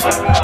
Let's go.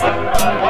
Yes.